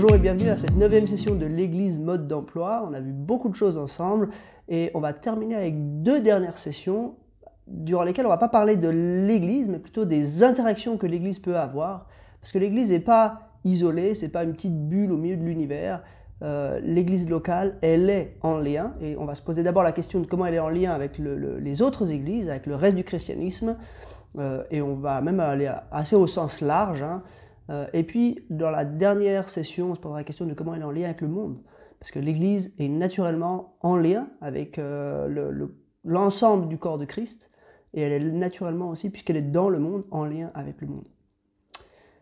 Bonjour et bienvenue à cette neuvième session de l'Église mode d'emploi. On a vu beaucoup de choses ensemble et on va terminer avec deux dernières sessions durant lesquelles on va pas parler de l'Église, mais plutôt des interactions que l'Église peut avoir. Parce que l'Église n'est pas isolée, c'est pas une petite bulle au milieu de l'univers. Euh, L'Église locale, elle est en lien, et on va se poser d'abord la question de comment elle est en lien avec les autres églises, avec le reste du christianisme, euh, et on va même aller assez au sens large. Hein. Euh, et puis, dans la dernière session, on se posera la question de comment elle est en lien avec le monde. Parce que l'Église est naturellement en lien avec l'ensemble du corps de Christ, et elle est naturellement aussi, puisqu'elle est dans le monde, en lien avec le monde.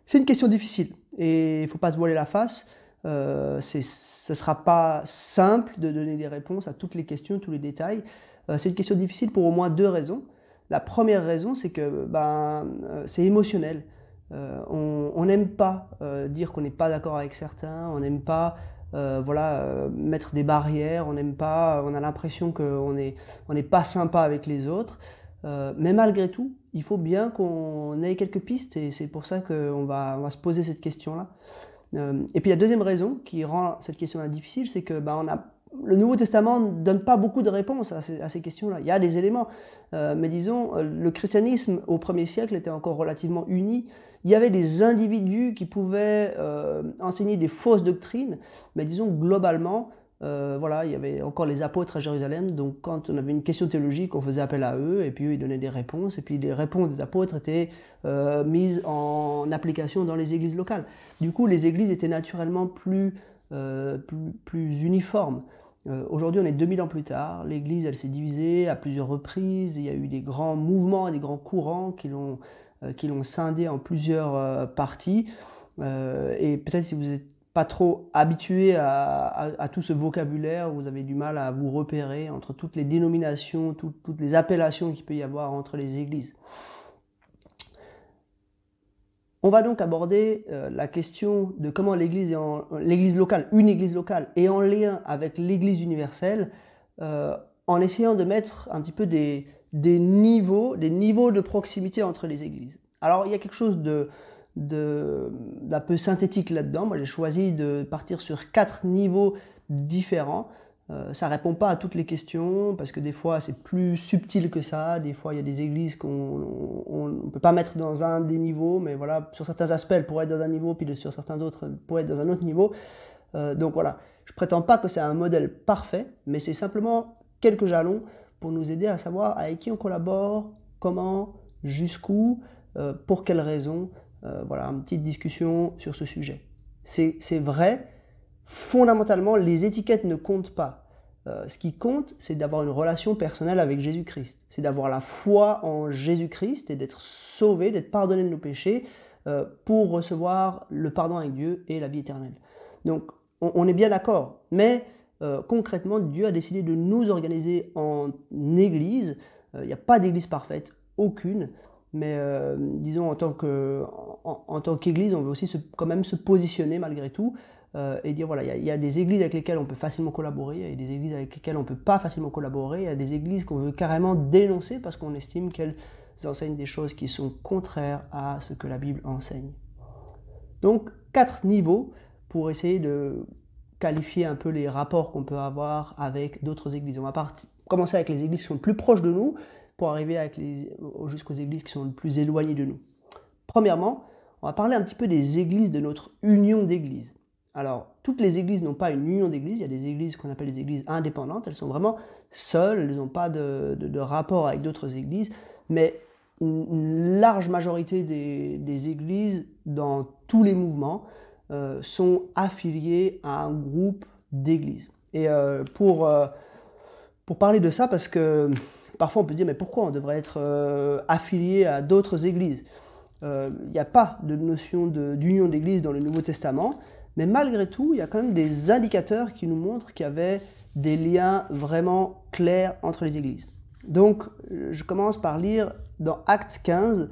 C'est une question difficile, et il ne faut pas se voiler la face. Euh, ce ne sera pas simple de donner des réponses à toutes les questions, tous les détails. Euh, c'est une question difficile pour au moins deux raisons. La première raison, c'est que ben, euh, c'est émotionnel. On n'aime pas dire qu'on n'est pas d'accord avec certains, on n'aime pas voilà, mettre des barrières, on n'aime pas, on a l'impression qu'on n'est on n'est pas sympa avec les autres. mais malgré tout, il faut bien qu'on ait quelques pistes et c'est pour ça qu'on va, on va se poser cette question-là. Euh, et puis la deuxième raison qui rend cette question-là difficile, c'est que bah, on a, le Nouveau Testament ne donne pas beaucoup de réponses à ces, questions-là. Il y a des éléments, euh, mais disons, euh, le christianisme au premier siècle était encore relativement uni. Il y avait des individus qui pouvaient enseigner des fausses doctrines, mais disons, globalement, euh, voilà, il y avait encore les apôtres à Jérusalem, donc quand on avait une question théologique, on faisait appel à eux, et puis eux, ils donnaient des réponses, et puis les réponses des apôtres étaient euh, mises en application dans les églises locales. Du coup, les églises étaient naturellement euh, plus, uniformes. Aujourd'hui, on est 2000 ans plus tard, l'église, elle s'est divisée à plusieurs reprises, il y a eu des grands mouvements et des grands courants qui l'ont l'ont scindée en plusieurs parties. et peut-être si vous êtes pas trop habitué à, tout ce vocabulaire, vous avez du mal à vous repérer entre toutes les dénominations, toutes les appellations qu'il peut y avoir entre les églises. On va donc aborder euh, la question de comment l'église, locale, une église locale, est en lien avec l'église universelle, euh, en essayant de mettre un petit peu des, niveaux, des niveaux de proximité entre les églises. Alors il y a quelque chose d'un peu synthétique là-dedans. Moi, j'ai choisi de partir sur quatre niveaux différents. Euh, ça répond pas à toutes les questions parce que des fois c'est plus subtil que ça. Des fois il y a des églises qu'on ne peut pas mettre dans un des niveaux, mais voilà, sur certains aspects elles pourraient être dans un niveau, puis sur certains autres elles pourraient être dans un autre niveau. Euh, donc voilà, je prétends pas que c'est un modèle parfait, mais c'est simplement quelques jalons pour nous aider à savoir avec qui on collabore, comment, jusqu'où, euh, pour quelles raisons, euh, voilà, une petite discussion sur ce sujet. C'est vrai, fondamentalement, les étiquettes ne comptent pas. Euh, ce qui compte, c'est d'avoir une relation personnelle avec Jésus-Christ. C'est d'avoir la foi en Jésus-Christ et d'être sauvé, d'être pardonné de nos péchés euh, pour recevoir le pardon avec Dieu et la vie éternelle. Donc, on, est bien d'accord. Mais concrètement, Dieu a décidé de nous organiser en église. Il n'y a pas d'église parfaite, aucune. Mais euh, disons, en, tant qu'Église, on veut aussi quand même se positionner malgré tout euh, et dire voilà, il y, a des églises avec lesquelles on peut facilement collaborer, il y a des églises avec lesquelles on ne peut pas facilement collaborer, il y a des églises qu'on veut carrément dénoncer parce qu'on estime qu'elles enseignent des choses qui sont contraires à ce que la Bible enseigne. Donc, quatre niveaux pour essayer de qualifier un peu les rapports qu'on peut avoir avec d'autres églises. On va commencer avec les églises qui sont plus proches de nous, pour arriver jusqu'aux églises qui sont le plus éloignées de nous. Premièrement, on va parler un petit peu des églises de notre union d'églises. Alors, toutes les églises n'ont pas une union d'églises, il y a des églises qu'on appelle des églises indépendantes, elles sont vraiment seules, elles n'ont pas de, rapport avec d'autres églises, mais une, large majorité des, églises dans tous les mouvements euh, sont affiliées à un groupe d'églises. Et euh, pour, euh, pour parler de ça, parce que Parfois, on peut dire, mais pourquoi on devrait être affilié à d'autres églises? Il n'y a pas de notion d'union d'église dans le Nouveau Testament, mais malgré tout, il y a quand même des indicateurs qui nous montrent qu'il y avait des liens vraiment clairs entre les églises. Donc, je commence par lire dans Acte 15,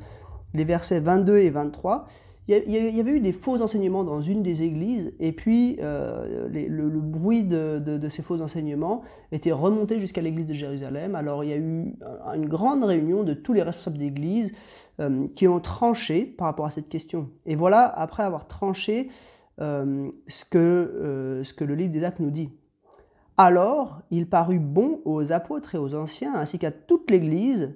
les versets 22 et 23. Il y, avait eu des faux enseignements dans une des églises, et puis euh, le, bruit de, ces faux enseignements était remonté jusqu'à l'église de Jérusalem. Alors il y a eu une grande réunion de tous les responsables d'église euh, qui ont tranché par rapport à cette question. Et voilà, après avoir tranché, ce, que, ce que le livre des Actes nous dit. Alors il parut bon aux apôtres et aux anciens, ainsi qu'à toute l'Église,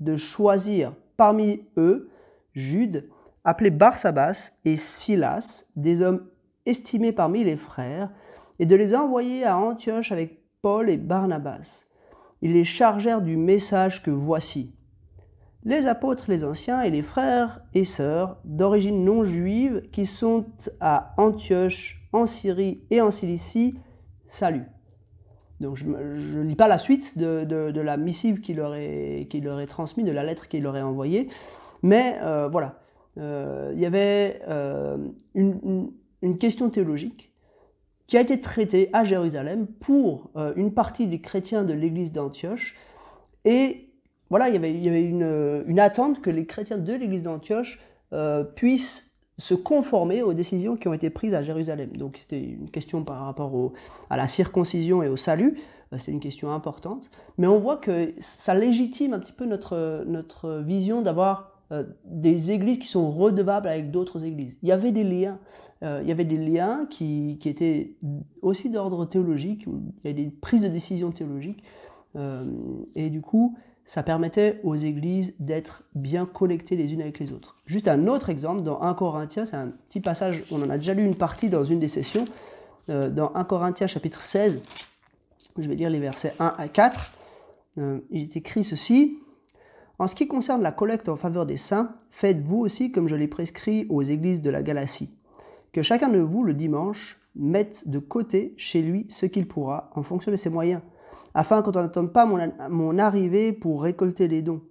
de choisir parmi eux Jude, appelé Barsabas, et Silas, des hommes estimés parmi les frères, et de les envoyer à Antioche avec Paul et Barnabas. Ils les chargèrent du message que voici. Les apôtres, les anciens et les frères et sœurs d'origine non juive qui sont à Antioche, en Syrie et en Cilicie, salut. Donc je ne lis pas la suite de, la missive qu'il leur, est, transmise, de la lettre qu'il leur est envoyée, mais euh, voilà, euh, il y avait euh, une, question théologique qui a été traitée à Jérusalem pour une partie des chrétiens de l'église d'Antioche, et voilà, il y avait, avait une, attente que les chrétiens de l'église d'Antioche puissent se conformer aux décisions qui ont été prises à Jérusalem. Donc c'était une question par rapport à la circoncision et au salut, euh, c'est une question importante, mais on voit que ça légitime un petit peu notre, notre vision d'avoir euh, des églises qui sont redevables avec d'autres églises. Il y avait des liens, euh, il y avait des liens qui, étaient aussi d'ordre théologique, il y avait des prises de décision théologiques, et du coup, ça permettait aux églises d'être bien connectées les unes avec les autres. Juste un autre exemple, dans 1 Corinthiens, c'est un petit passage, on en a déjà lu une partie dans une des sessions, euh, dans 1 Corinthiens chapitre 16, je vais lire les versets 1 à 4, euh, il est écrit ceci, En ce qui concerne la collecte en faveur des saints, faites vous aussi comme je l'ai prescrit aux églises de la Galatie, que chacun de vous le dimanche mette de côté chez lui ce qu'il pourra en fonction de ses moyens afin qu'on n'attende pas mon, arrivée pour récolter les dons.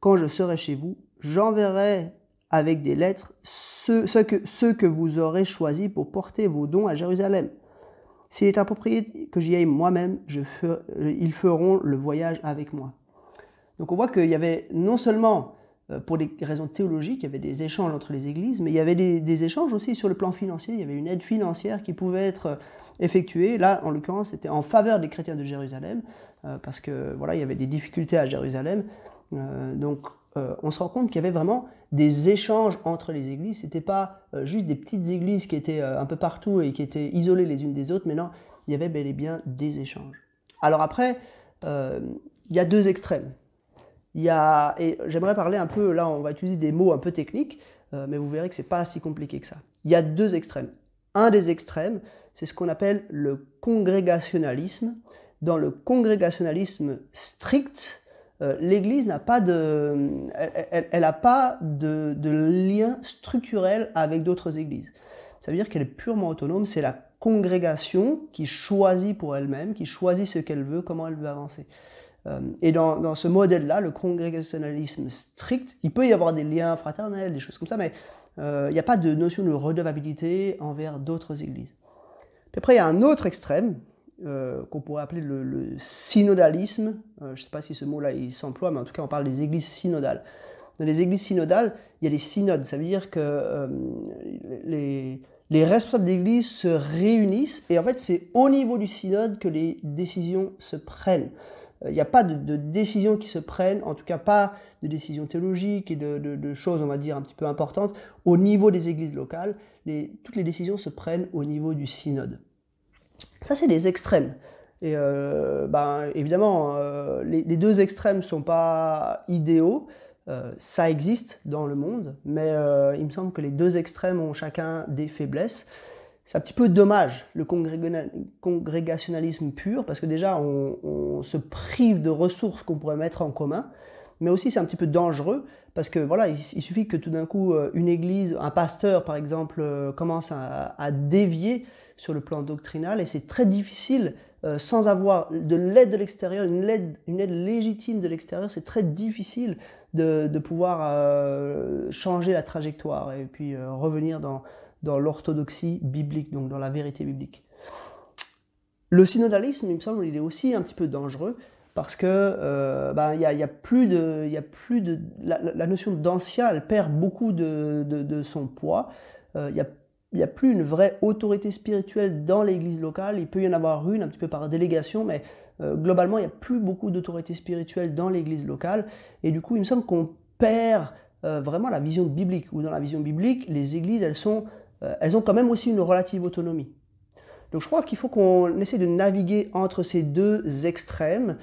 Quand je serai chez vous, j'enverrai avec des lettres ceux, que, vous aurez choisis pour porter vos dons à Jérusalem. S'il est approprié que j'y aille moi-même, ils feront le voyage avec moi. Donc on voit qu'il y avait non seulement euh, pour des raisons théologiques, il y avait des échanges entre les églises, mais il y avait des, échanges aussi sur le plan financier. Il y avait une aide financière qui pouvait être effectuée. Là, en l'occurrence, c'était en faveur des chrétiens de Jérusalem, euh, parce que voilà, il y avait des difficultés à Jérusalem. donc, on se rend compte qu'il y avait vraiment des échanges entre les églises. C'était pas juste des petites églises qui étaient un peu partout et qui étaient isolées les unes des autres, mais non, il y avait bel et bien des échanges. Alors après, il y a deux extrêmes. Il y a, et j'aimerais parler un peu, là on va utiliser des mots un peu techniques, euh, mais vous verrez que c'est pas si compliqué que ça. Il y a deux extrêmes. Un des extrêmes, c'est ce qu'on appelle le congrégationalisme. Dans le congrégationalisme strict, euh, l'Église n'a pas de, lien structurel avec d'autres églises. Ça veut dire qu'elle est purement autonome. C'est la congrégation qui choisit pour elle-même, qui choisit ce qu'elle veut, comment elle veut avancer. Euh, et dans, ce modèle-là, le congrégationalisme strict, il peut y avoir des liens fraternels, des choses comme ça, mais euh, il n'y a pas de notion de redevabilité envers d'autres églises. Puis après, il y a un autre extrême, euh, qu'on pourrait appeler le, synodalisme. je ne sais pas si ce mot-là il s'emploie, mais en tout cas on parle des églises synodales. Dans les églises synodales, il y a des synodes. Ça veut dire que les, les, responsables d'église se réunissent et en fait c'est au niveau du synode que les décisions se prennent. Il euh, n'y a pas de, décisions qui se prennent, en tout cas pas de décisions théologiques et de, choses, on va dire, un petit peu importantes au niveau des églises locales. toutes les décisions se prennent au niveau du synode. Ça, c'est les extrêmes. Et euh, ben, évidemment, euh, les, deux extrêmes ne sont pas idéaux. ça existe dans le monde, mais il me semble que les deux extrêmes ont chacun des faiblesses c'est un petit peu dommage, le congrégationalisme pur, parce que déjà, on, se prive de ressources qu'on pourrait mettre en commun, mais aussi c'est un petit peu dangereux, parce que voilà, il, suffit que tout d'un coup, euh, une église, un pasteur par exemple, euh, commence à, dévier sur le plan doctrinal, et c'est très difficile, euh, sans avoir de l'aide de l'extérieur, une aide, une aide légitime de l'extérieur, c'est très difficile de, de pouvoir changer la trajectoire et puis revenir dans dans l'orthodoxie biblique, donc dans la vérité biblique. Le synodalisme, il me semble, il est aussi un petit peu dangereux parce que euh, ben, il y, a, plus de, y a plus de la, notion d'ancien, elle perd beaucoup de, de, son poids. Euh, il n'y a, plus une vraie autorité spirituelle dans l'Église locale. Il peut y en avoir une un petit peu par délégation, mais euh, globalement, il n'y a plus beaucoup d'autorité spirituelle dans l'Église locale. Et du coup, il me semble qu'on perd vraiment la vision biblique. Ou dans la vision biblique, les églises, elles sont elles ont quand même aussi une relative autonomie. Donc je crois qu'il faut qu'on essaie de naviguer entre ces deux extrêmes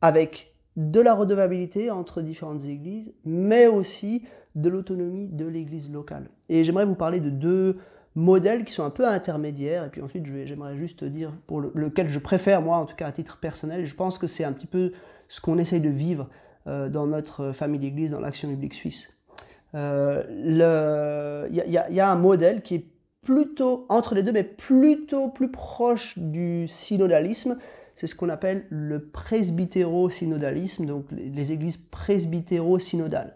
avec de la redevabilité entre différentes églises, mais aussi de l'autonomie de l'église locale. Et j'aimerais vous parler de deux modèles qui sont un peu intermédiaires, et puis ensuite j'aimerais juste dire pour lequel je préfère, moi en tout cas à titre personnel, je pense que c'est un petit peu ce qu'on essaye de vivre euh, dans notre famille d'église, dans l'action biblique suisse. Il euh, y, y, a un modèle qui est plutôt entre les deux, mais plutôt plus proche du synodalisme, c'est ce qu'on appelle le presbytéro-synodalisme, donc les églises presbytéro-synodales.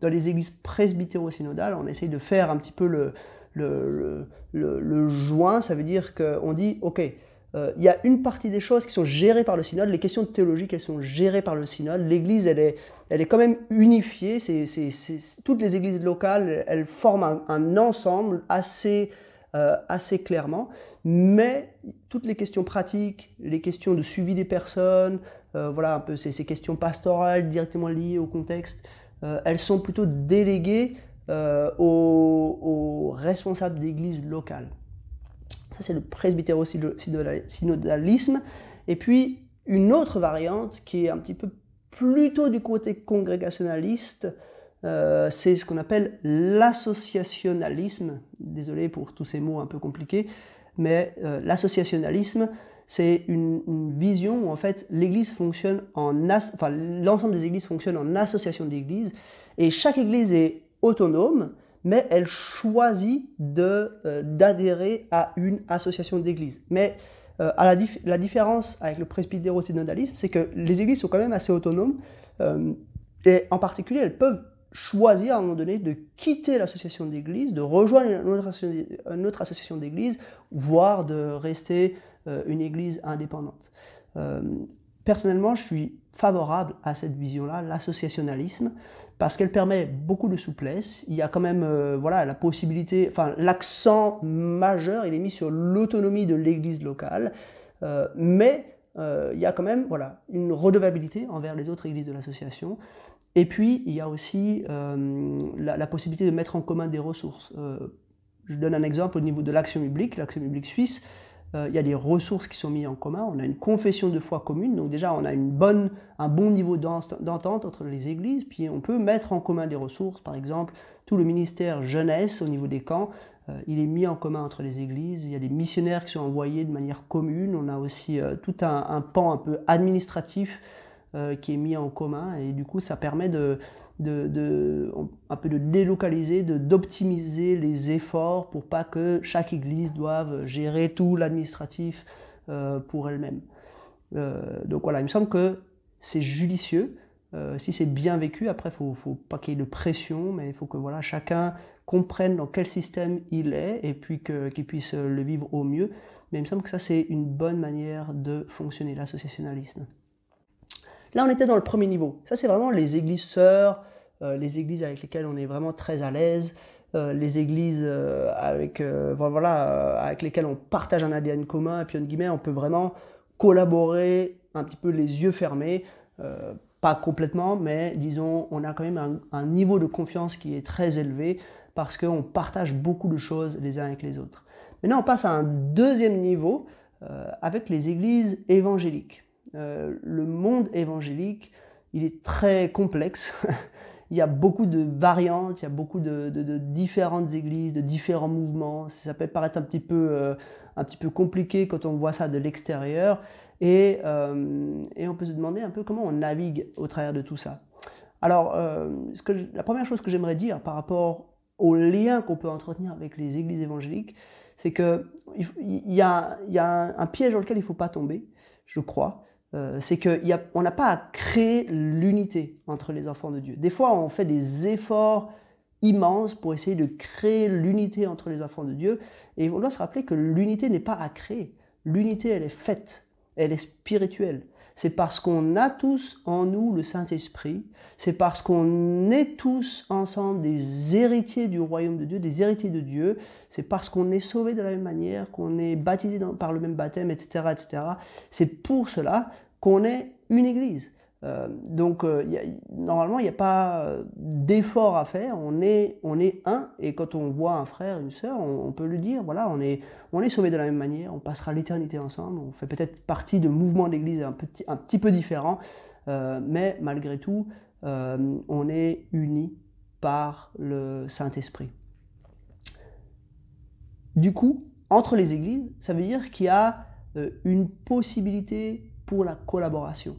Dans les églises presbytéro-synodales, on essaye de faire un petit peu le, le, le, joint, ça veut dire qu'on dit, ok, euh, il y a une partie des choses qui sont gérées par le synode, les questions théologiques, elles sont gérées par le synode, l'église, elle est, elle est quand même unifiée, c'est, toutes les églises locales, elles forment un ensemble assez euh, assez clairement, mais toutes les questions pratiques, les questions de suivi des personnes, euh, voilà un peu ces, questions pastorales directement liées au contexte, elles sont plutôt déléguées aux, responsables d'églises locales. Ça c'est le presbytéro-synodalisme. Et puis une autre variante qui est un petit peu plutôt du côté congrégationaliste, euh, c'est ce qu'on appelle l'associationnalisme. Désolé pour tous ces mots un peu compliqués, mais euh, l'associationnalisme, c'est une, vision où en fait l'Église fonctionne en, enfin l'ensemble des églises fonctionne en association d'églises, et chaque église est autonome, mais elle choisit de euh, d'adhérer à une association d'églises. Mais à la, différence avec le presbytéro-synodalisme, c'est que les églises sont quand même assez autonomes, et en particulier elles peuvent choisir à un moment donné de quitter l'association d'église, de rejoindre une autre association d'église, voire de rester euh, une église indépendante. Euh, personnellement, je suis favorable à cette vision-là, l'associationnalisme, parce qu'elle permet beaucoup de souplesse. Il y a quand même euh, voilà, la possibilité, enfin l'accent majeur, il est mis sur l'autonomie de l'église locale, mais il y a quand même voilà, une redevabilité envers les autres églises de l'association. Et puis, il y a aussi euh, la, possibilité de mettre en commun des ressources. Euh, je donne un exemple au niveau de l'action publique, l'action publique suisse. Euh, il y a des ressources qui sont mises en commun. On a une confession de foi commune, donc déjà on a une bonne, un bon niveau d'entente entre les églises. Puis on peut mettre en commun des ressources, par exemple tout le ministère jeunesse au niveau des camps, il est mis en commun entre les églises. Il y a des missionnaires qui sont envoyés de manière commune. On a aussi tout un, pan un peu administratif euh, qui est mis en commun et du coup ça permet de, de, un peu de délocaliser, d'optimiser les efforts pour pas que chaque église doive gérer tout l'administratif euh, pour elle-même. Euh, donc voilà, il me semble que c'est judicieux. si c'est bien vécu, après, il ne faut, pas qu'il y ait de pression, mais il faut que voilà, chacun comprenne dans quel système il est et puis qu'il puisse le vivre au mieux. Mais il me semble que ça, c'est une bonne manière de fonctionner, l'associationnalisme. Là, on était dans le premier niveau. Ça, c'est vraiment les églises sœurs, euh, les églises avec lesquelles on est vraiment très à l'aise, euh, les églises euh, avec, lesquelles on partage un ADN commun, et puis en guillemets, on peut vraiment collaborer un petit peu les yeux fermés. pas complètement, mais disons, on a quand même un niveau de confiance qui est très élevé parce qu'on partage beaucoup de choses les uns avec les autres. Maintenant, on passe à un deuxième niveau avec les églises évangéliques. Euh, le monde évangélique, il est très complexe. il y a beaucoup de variantes, il y a beaucoup de, différentes églises, de différents mouvements. Ça peut paraître un petit peu, euh, un petit peu compliqué quand on voit ça de l'extérieur. Et, euh, et, on peut se demander un peu comment on navigue au travers de tout ça. Alors, la première chose que j'aimerais dire par rapport au lien qu'on peut entretenir avec les églises évangéliques, c'est qu'il y a un, piège dans lequel il ne faut pas tomber, je crois. Euh, c'est qu'on n'a pas à créer l'unité entre les enfants de Dieu. Des fois, on fait des efforts immenses pour essayer de créer l'unité entre les enfants de Dieu, et on doit se rappeler que l'unité n'est pas à créer. L'unité, elle est faite, elle est spirituelle. C'est parce qu'on a tous en nous le Saint-Esprit, c'est parce qu'on est tous ensemble des héritiers du royaume de Dieu, des héritiers de Dieu, c'est parce qu'on est sauvés de la même manière, qu'on est baptisé par le même baptême, etc. etc. C'est pour cela qu'on est une église. Euh, donc euh, normalement, il n'y a pas d'effort à faire, on est, on est un, et quand on voit un frère, une sœur, on, peut lui dire, voilà, on est, on est sauvés de la même manière, on passera l'éternité ensemble, on fait peut-être partie de mouvements d'église un petit, un petit peu différents, mais malgré tout, on est unis par le Saint-Esprit. Du coup, entre les églises, ça veut dire qu'il y a une possibilité pour la collaboration.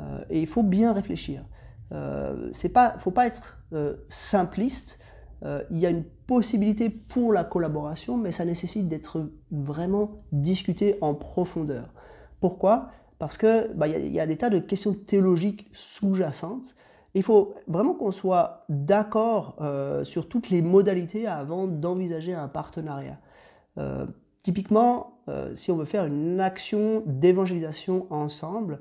Euh, et il faut bien réfléchir. Euh, il ne faut pas être euh, simpliste. il y a une possibilité pour la collaboration, mais ça nécessite d'être vraiment discuté en profondeur. Pourquoi? Parce qu'il bah, y, y, a des tas de questions théologiques sous-jacentes. Il faut vraiment qu'on soit d'accord sur toutes les modalités avant d'envisager un partenariat. typiquement, si on veut faire une action d'évangélisation ensemble,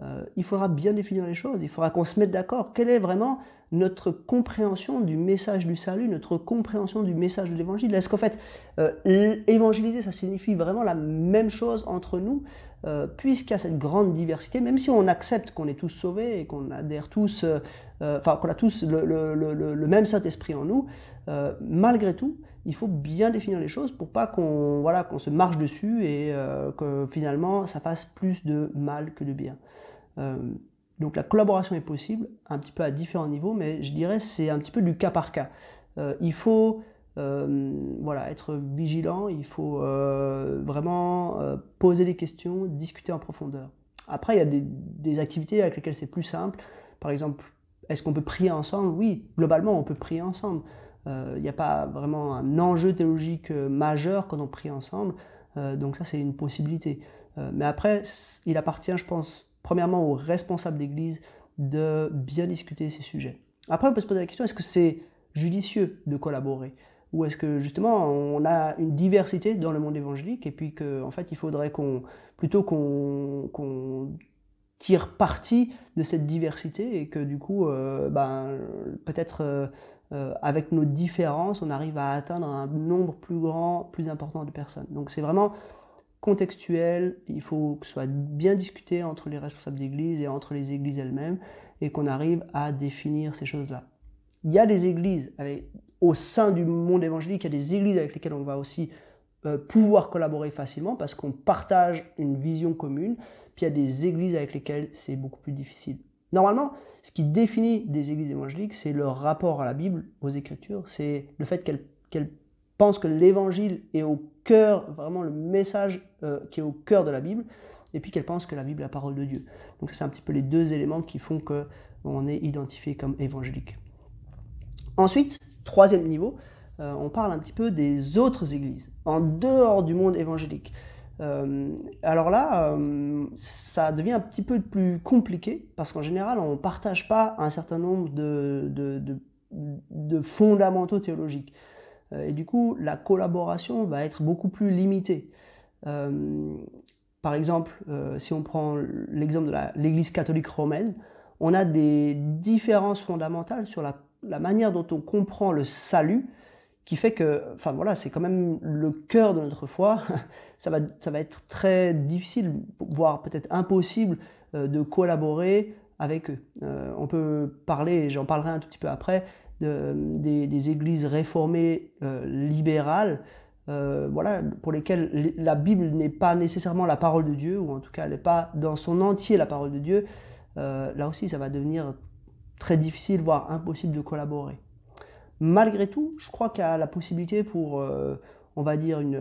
euh, il faudra bien définir les choses, il faudra qu'on se mette d'accord. Quelle est vraiment notre compréhension du message du salut, notre compréhension du message de l'évangile? Est-ce qu'en fait, euh, évangéliser, ça signifie vraiment la même chose entre nous, euh, puisqu'il y a cette grande diversité, même si on accepte qu'on est tous sauvés et qu'on adhère tous, enfin qu'on a tous le, même Saint-Esprit en nous, malgré tout, il faut bien définir les choses pour pas qu'on voilà, qu'on se marche dessus et que finalement ça fasse plus de mal que de bien. Euh, donc la collaboration est possible, un petit peu à différents niveaux, mais je dirais c'est un petit peu du cas par cas. Euh, il faut euh, voilà, être vigilant, il faut vraiment poser des questions, discuter en profondeur. Après, il y a des, activités avec lesquelles c'est plus simple. Par exemple, est-ce qu'on peut prier ensemble? Oui, globalement, on peut prier ensemble. Il n'y a pas vraiment un enjeu théologique majeur quand on prie ensemble. donc ça, c'est une possibilité. mais après, il appartient, je pense, premièrement aux responsables d'église de bien discuter ces sujets. Après, on peut se poser la question, est-ce que c'est judicieux de collaborer? Ou est-ce que justement on a une diversité dans le monde évangélique et puis qu'en en fait il faudrait qu'on, plutôt qu'on, tire parti de cette diversité et que du coup, euh, ben, peut-être euh, euh, avec nos différences, on arrive à atteindre un nombre plus grand, plus important de personnes. Donc c'est vraiment contextuel, il faut que ce soit bien discuté entre les responsables d'église et entre les églises elles-mêmes et qu'on arrive à définir ces choses-là. Il y a des églises au sein du monde évangélique, il y a des églises avec lesquelles on va aussi euh, pouvoir collaborer facilement parce qu'on partage une vision commune, puis il y a des églises avec lesquelles c'est beaucoup plus difficile. Normalement, ce qui définit des églises évangéliques, c'est leur rapport à la Bible, aux Écritures, c'est le fait qu'elles pensent que l'évangile est au cœur, vraiment le message euh, qui est au cœur de la Bible, et puis qu'elle pense que la Bible est la parole de Dieu. Donc c'est un petit peu les deux éléments qui font qu'on est identifié comme évangélique. Ensuite, troisième niveau, euh, on parle un petit peu des autres églises, en dehors du monde évangélique. Euh, alors là, ça devient un petit peu plus compliqué, parce qu'en général, on ne partage pas un certain nombre de fondamentaux théologiques. Euh, et du coup, la collaboration va être beaucoup plus limitée. Euh, par exemple, euh, si on prend l'exemple de l'Église catholique romaine, on a des différences fondamentales sur la, manière dont on comprend le salut, qui fait que, enfin voilà, c'est quand même le cœur de notre foi. ça, va, ça va être très difficile, voire peut-être impossible, de collaborer avec eux. on peut parler, et j'en parlerai un tout petit peu après, des, églises réformées euh, libérales, euh, voilà, pour lesquelles la Bible n'est pas nécessairement la parole de Dieu, ou en tout cas elle n'est pas dans son entier la parole de Dieu, euh, là aussi ça va devenir très difficile, voire impossible de collaborer. Malgré tout, je crois qu'il y a la possibilité pour, on va dire, une,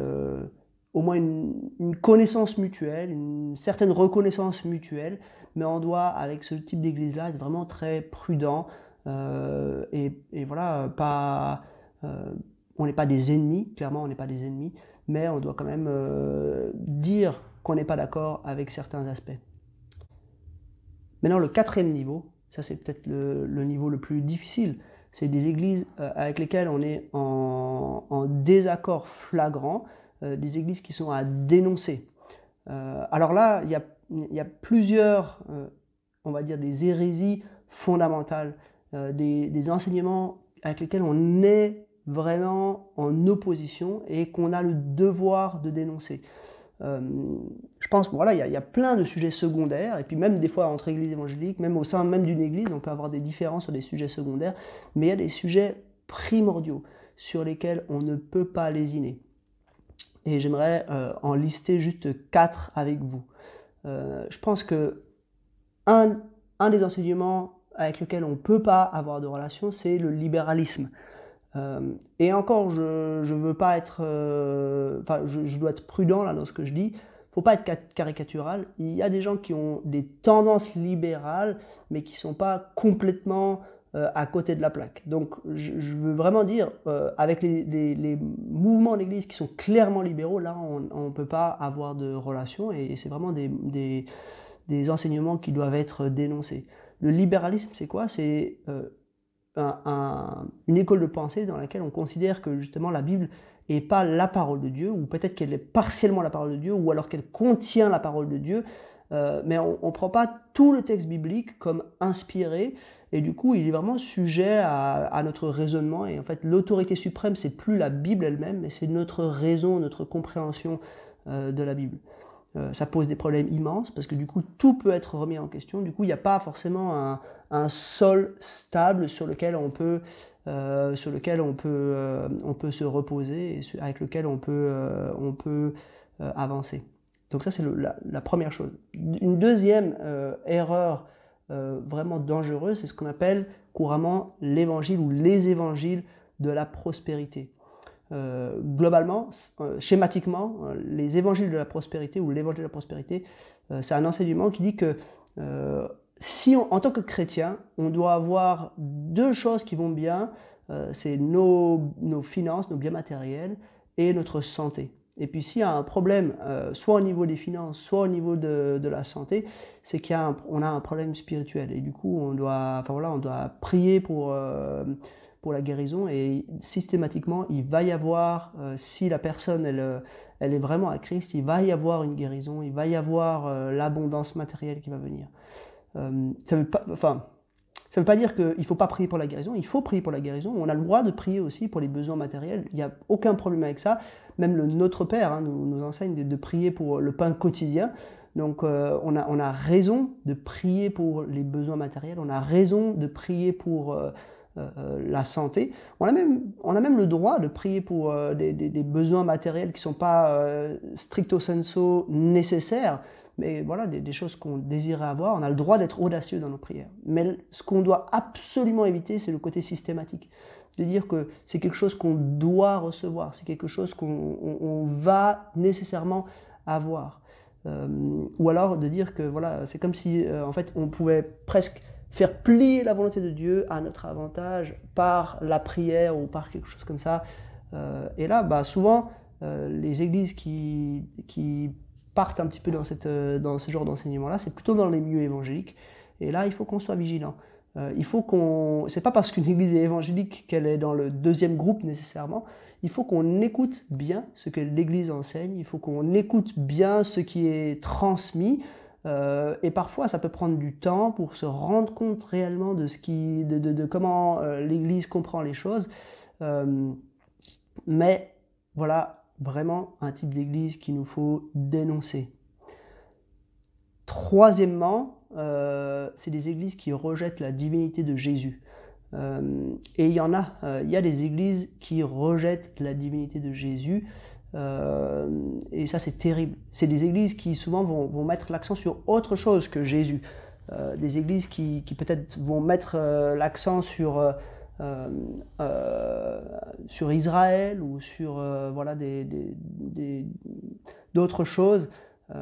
au moins une, connaissance mutuelle, une certaine reconnaissance mutuelle, mais on doit, avec ce type d'église-là, être vraiment très prudent, euh, et, voilà, pas, euh, on n'est pas des ennemis, clairement on n'est pas des ennemis, mais on doit quand même euh, dire qu'on n'est pas d'accord avec certains aspects. Maintenant, le quatrième niveau, ça c'est peut-être le, niveau le plus difficile, c'est des églises avec lesquelles on est en, désaccord flagrant, des églises qui sont à dénoncer. alors là, il y a, plusieurs, on va dire, des hérésies fondamentales euh, des, enseignements avec lesquels on est vraiment en opposition et qu'on a le devoir de dénoncer. Je pense, voilà, il y, a plein de sujets secondaires, et puis même des fois entre églises évangéliques, même au sein même d'une église, on peut avoir des différences sur des sujets secondaires, mais il y a des sujets primordiaux sur lesquels on ne peut pas lésiner. Et j'aimerais en lister juste quatre avec vous. je pense que un, un des enseignements avec lequel on ne peut pas avoir de relation, c'est le libéralisme. Euh, et encore, je, je veux pas être, euh, enfin, je, dois être prudent là dans ce que je dis. Faut pas être caricatural. Il y a des gens qui ont des tendances libérales, mais qui sont pas complètement euh, à côté de la plaque. Donc, je, veux vraiment dire, avec les, mouvements d'Église qui sont clairement libéraux, là, on ne peut pas avoir de relation, et, c'est vraiment des, des enseignements qui doivent être dénoncés. Le libéralisme, c'est quoi? C'est une école de pensée dans laquelle on considère que justement la Bible n'est pas la parole de Dieu, ou peut-être qu'elle est partiellement la parole de Dieu, ou alors qu'elle contient la parole de Dieu, euh, mais on ne prend pas tout le texte biblique comme inspiré, et du coup il est vraiment sujet à, notre raisonnement, et en fait l'autorité suprême c'est plus la Bible elle-même, mais c'est notre raison, notre compréhension euh, de la Bible. Euh, ça pose des problèmes immenses parce que du coup tout peut être remis en question. Du coup, il n'y a pas forcément un, sol stable sur lequel on peut, euh, sur lequel on peut, euh, on peut se reposer et avec lequel on peut, on peut avancer. Donc ça, c'est la, la, première chose. Une deuxième erreur vraiment dangereuse, c'est ce qu'on appelle couramment l'évangile ou les évangiles de la prospérité. Euh, globalement, euh, schématiquement, euh, les évangiles de la prospérité ou l'évangile de la prospérité, c'est un enseignement qui dit que si en tant que chrétien, on doit avoir deux choses qui vont bien, c'est nos, finances, nos biens matériels et notre santé. Et puis s'il y a un problème, soit au niveau des finances, soit au niveau de, de la santé, c'est qu'on a, a, un problème spirituel. Et du coup, on doit, enfin voilà, on doit prier pour pour la guérison et systématiquement il va y avoir, euh, si la personne elle, euh, elle est vraiment à Christ, il va y avoir une guérison, il va y avoir euh, l'abondance matérielle qui va venir. ça veut pas, enfin, ça ne veut pas dire qu'il ne faut pas prier pour la guérison, il faut prier pour la guérison, on a le droit de prier aussi pour les besoins matériels, il n'y a aucun problème avec ça, même le Notre Père hein, nous, nous, enseigne de, prier pour le pain quotidien, donc on, a, on, a, raison de prier pour les besoins matériels, on a raison de prier pour la santé. On a, même, on a même le droit de prier pour euh, des, besoins matériels qui ne sont pas stricto sensu nécessaires, mais voilà, des, choses qu'on désirait avoir. On a le droit d'être audacieux dans nos prières. Mais ce qu'on doit absolument éviter, c'est le côté systématique. De dire que c'est quelque chose qu'on doit recevoir, c'est quelque chose qu'on va nécessairement avoir. ou alors de dire que voilà, c'est comme si en fait on pouvait presque faire plier la volonté de Dieu à notre avantage par la prière ou par quelque chose comme ça. Euh, et là, bah, souvent, euh, les églises qui, qui, partent un petit peu dans, cette, euh, dans ce genre d'enseignement-là, c'est plutôt dans les milieux évangéliques. Et là, il faut qu'on soit vigilant. il faut qu'on. C'est pas parce qu'une église est évangélique qu'elle est dans le deuxième groupe nécessairement. Il faut qu'on écoute bien ce que l'église enseigne. Il faut qu'on écoute bien ce qui est transmis. Euh, et parfois, ça peut prendre du temps pour se rendre compte réellement de, ce qui, de, comment euh, l'Église comprend les choses. Euh, mais voilà vraiment un type d'Église qu'il nous faut dénoncer. Troisièmement, c'est des églises qui rejettent la divinité de Jésus. et il y en a, il y a des églises qui rejettent la divinité de Jésus. Euh, et ça, c'est terrible. C'est des églises qui souvent vont, mettre l'accent sur autre chose que Jésus. Euh, des églises qui, peut-être vont mettre euh, l'accent sur, sur Israël ou sur voilà, d'autres choses.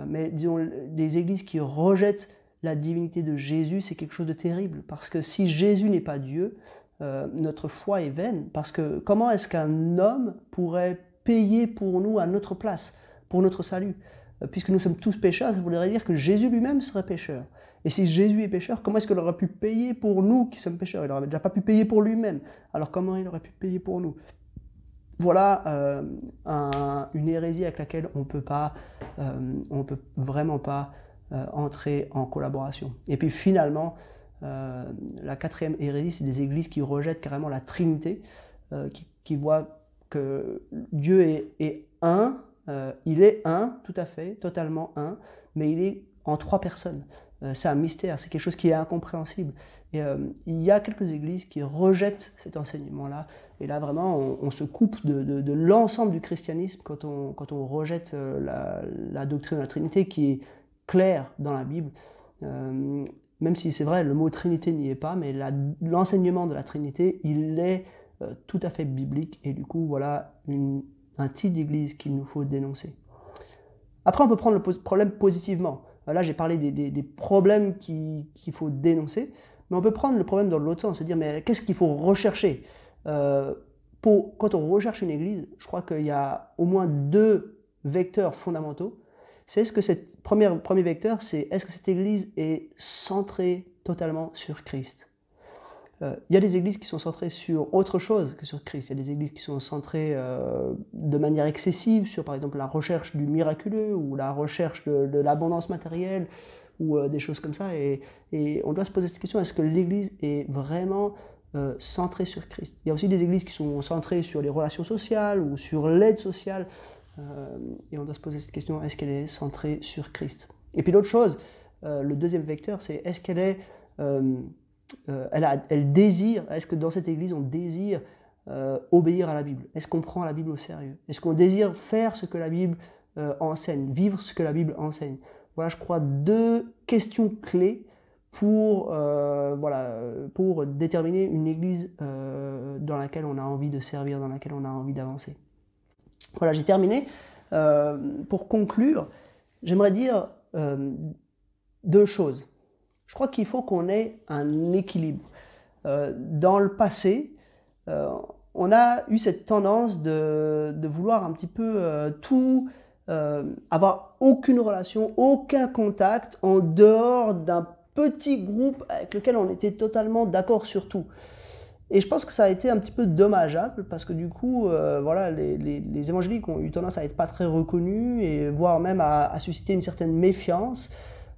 mais disons, des églises qui rejettent la divinité de Jésus, c'est quelque chose de terrible. Parce que si Jésus n'est pas Dieu, notre foi est vaine. Parce que comment est-ce qu'un homme pourrait payer pour nous à notre place, pour notre salut. Euh, puisque nous sommes tous pécheurs, ça voudrait dire que Jésus lui-même serait pécheur. Et si Jésus est pécheur, comment est-ce qu'il aurait pu payer pour nous qui sommes pécheurs? Il n'aurait déjà pas pu payer pour lui-même. Alors comment il aurait pu payer pour nous? Voilà euh, une hérésie avec laquelle on peut pas, euh, on peut vraiment pas entrer en collaboration. Et puis finalement, la quatrième hérésie, c'est des églises qui rejettent carrément la Trinité, qui, qui voient que Dieu est, un, il est un, tout à fait, totalement un, mais il est en trois personnes. c'est un mystère, c'est quelque chose qui est incompréhensible. Et il y a quelques églises qui rejettent cet enseignement-là. Et là, vraiment, on, se coupe de, l'ensemble du christianisme quand on, quand on rejette la, la, doctrine de la Trinité qui est claire dans la Bible même si c'est vrai, le mot Trinité n'y est pas, mais l'enseignement de la Trinité, il est euh, tout à fait biblique, et du coup, voilà un type d'église qu'il nous faut dénoncer. Après, on peut prendre le problème positivement. Euh, là, j'ai parlé des, problèmes qu'il faut dénoncer, mais on peut prendre le problème dans l'autre sens, se dire, mais qu'est-ce qu'il faut rechercher? Euh, Quand on recherche une église, je crois qu'il y a au moins deux vecteurs fondamentaux c'est ce que cette premier vecteur, c'est est-ce que cette église est centrée totalement sur Christ? Il y a des églises qui sont centrées sur autre chose que sur Christ. Il y a des églises qui sont centrées euh, de manière excessive sur, par exemple, la recherche du miraculeux ou la recherche de, l'abondance matérielle ou euh, des choses comme ça. Et, on doit se poser cette question est-ce que l'église est vraiment centrée sur Christ? Il y a aussi des églises qui sont centrées sur les relations sociales ou sur l'aide sociale. Euh, et on doit se poser cette question, est-ce qu'elle est centrée sur Christ? Et puis l'autre chose, euh, le deuxième vecteur, c'est est-ce qu'elle est... Euh, elle, elle, désire, est-ce que dans cette église on désire obéir à la Bible? Est-ce qu'on prend la Bible au sérieux? Est-ce qu'on désire faire ce que la Bible enseigne, vivre ce que la Bible enseigne? Voilà, je crois, deux questions clés pour, voilà, pour déterminer une église dans laquelle on a envie de servir, dans laquelle on a envie d'avancer. Voilà, j'ai terminé. Euh, pour conclure, j'aimerais dire euh, deux choses. Je crois qu'il faut qu'on ait un équilibre. Euh, dans le passé, on a eu cette tendance de, vouloir un petit peu tout, avoir aucune relation, aucun contact en dehors d'un petit groupe avec lequel on était totalement d'accord sur tout. Et je pense que ça a été un petit peu dommageable parce que du coup, euh, voilà, les, les, évangéliques ont eu tendance à être pas très reconnus et voire même à, susciter une certaine méfiance.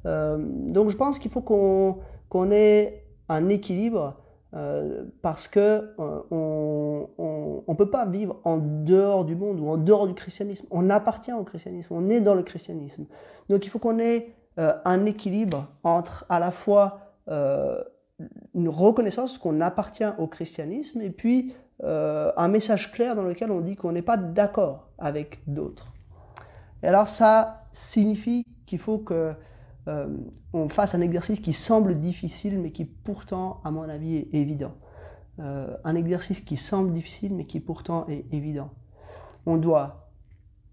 Euh, donc je pense qu'il faut qu'on qu'on ait un équilibre euh, parce que on, on, peut pas vivre en dehors du monde ou en dehors du christianisme. On appartient au christianisme, on est dans le christianisme. Donc il faut qu'on ait un équilibre entre à la fois une reconnaissance qu'on appartient au christianisme et puis euh, un message clair dans lequel on dit qu'on n'est pas d'accord avec d'autres. Et alors ça signifie qu'il faut que euh, on fasse un exercice qui semble difficile mais qui pourtant, à mon avis, est évident. Euh, un exercice qui semble difficile mais qui pourtant est évident. On doit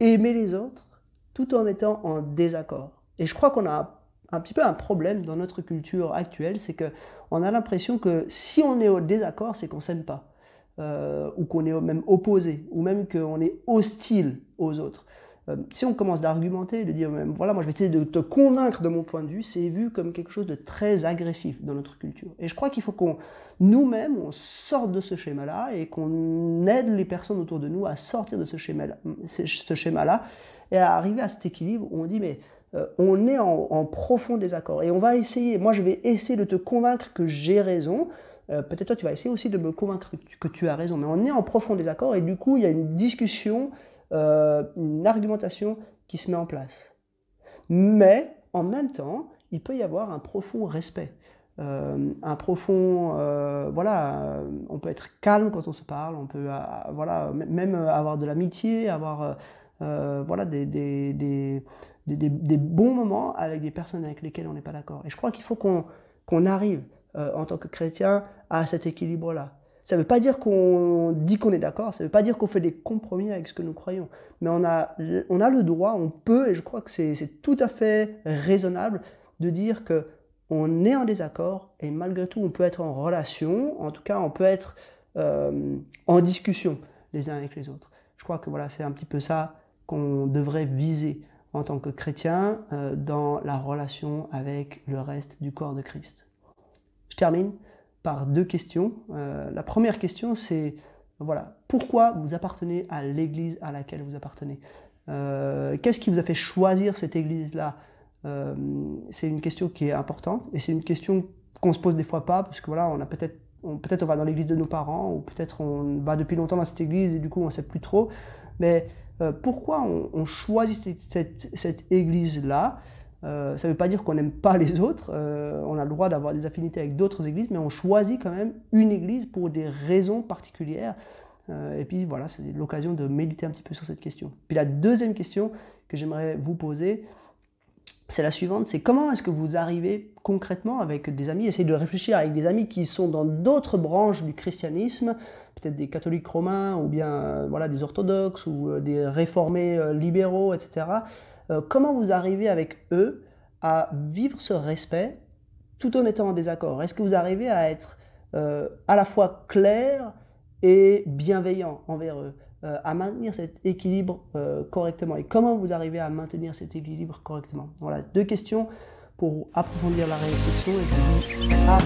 aimer les autres tout en étant en désaccord. Et je crois qu'on a un petit peu un problème dans notre culture actuelle, c'est que on a l'impression que si on est au désaccord, c'est qu'on s'aime pas, euh, ou qu'on est même opposé, ou même qu'on est hostile aux autres. Euh, si on commence d'argumenter, de dire même voilà, moi je vais essayer de te convaincre de mon point de vue, c'est vu comme quelque chose de très agressif dans notre culture. Et je crois qu'il faut qu'on nous-mêmes on sorte de ce schéma-là et qu'on aide les personnes autour de nous à sortir de ce schéma-là, et à arriver à cet équilibre où on dit mais euh, on est en, profond désaccord. Et on va essayer, moi je vais essayer de te convaincre que j'ai raison. Euh, peut-être toi tu vas essayer aussi de me convaincre que tu, as raison. Mais on est en profond désaccord et du coup il y a une discussion, euh, une argumentation qui se met en place. Mais en même temps, il peut y avoir un profond respect. un profond, voilà, on peut être calme quand on se parle, on peut, voilà, même avoir de l'amitié, avoir, voilà, des, des, bons moments avec des personnes avec lesquelles on n'est pas d'accord. Et je crois qu'il faut qu'on arrive euh, en tant que chrétien à cet équilibre-là. Ça ne veut pas dire qu'on dit qu'on est d'accord, ça ne veut pas dire qu'on fait des compromis avec ce que nous croyons, mais on a, on a le droit, on peut, et je crois que c'est tout à fait raisonnable de dire que on est en désaccord et malgré tout on peut être en relation, en tout cas on peut être euh, en discussion les uns avec les autres. Je crois que voilà, c'est un petit peu ça qu'on devrait viser en tant que chrétien euh, dans la relation avec le reste du corps de Christ. Je termine deux questions. Euh, la première question, c'est voilà, pourquoi vous appartenez à l'église à laquelle vous appartenez? Euh, Qu'est-ce qui vous a fait choisir cette église-là? C'est une question qui est importante et c'est une question qu'on se pose des fois pas parce que voilà, on a peut-être peut-être on va dans l'église de nos parents ou peut-être on va depuis longtemps dans cette église et du coup on ne sait plus trop. Mais pourquoi on, choisit cette, église-là? Ça ne veut pas dire qu'on n'aime pas les autres, on a le droit d'avoir des affinités avec d'autres églises, mais on choisit quand même une église pour des raisons particulières. et puis voilà, c'est l'occasion de méditer un petit peu sur cette question. Puis la deuxième question que j'aimerais vous poser, c'est la suivante, c'est comment est-ce que vous arrivez concrètement avec des amis, essayez de réfléchir avec des amis qui sont dans d'autres branches du christianisme, peut-être des catholiques romains ou bien euh, voilà, des orthodoxes ou euh, des réformés euh, libéraux, etc. comment vous arrivez avec eux à vivre ce respect tout en étant en désaccord? Est-ce que vous arrivez à être à la fois clair et bienveillant envers eux euh, à maintenir cet équilibre euh, correctement? Et comment vous arrivez à maintenir cet équilibre correctement? Voilà, deux questions pour approfondir la réflexion et puis à.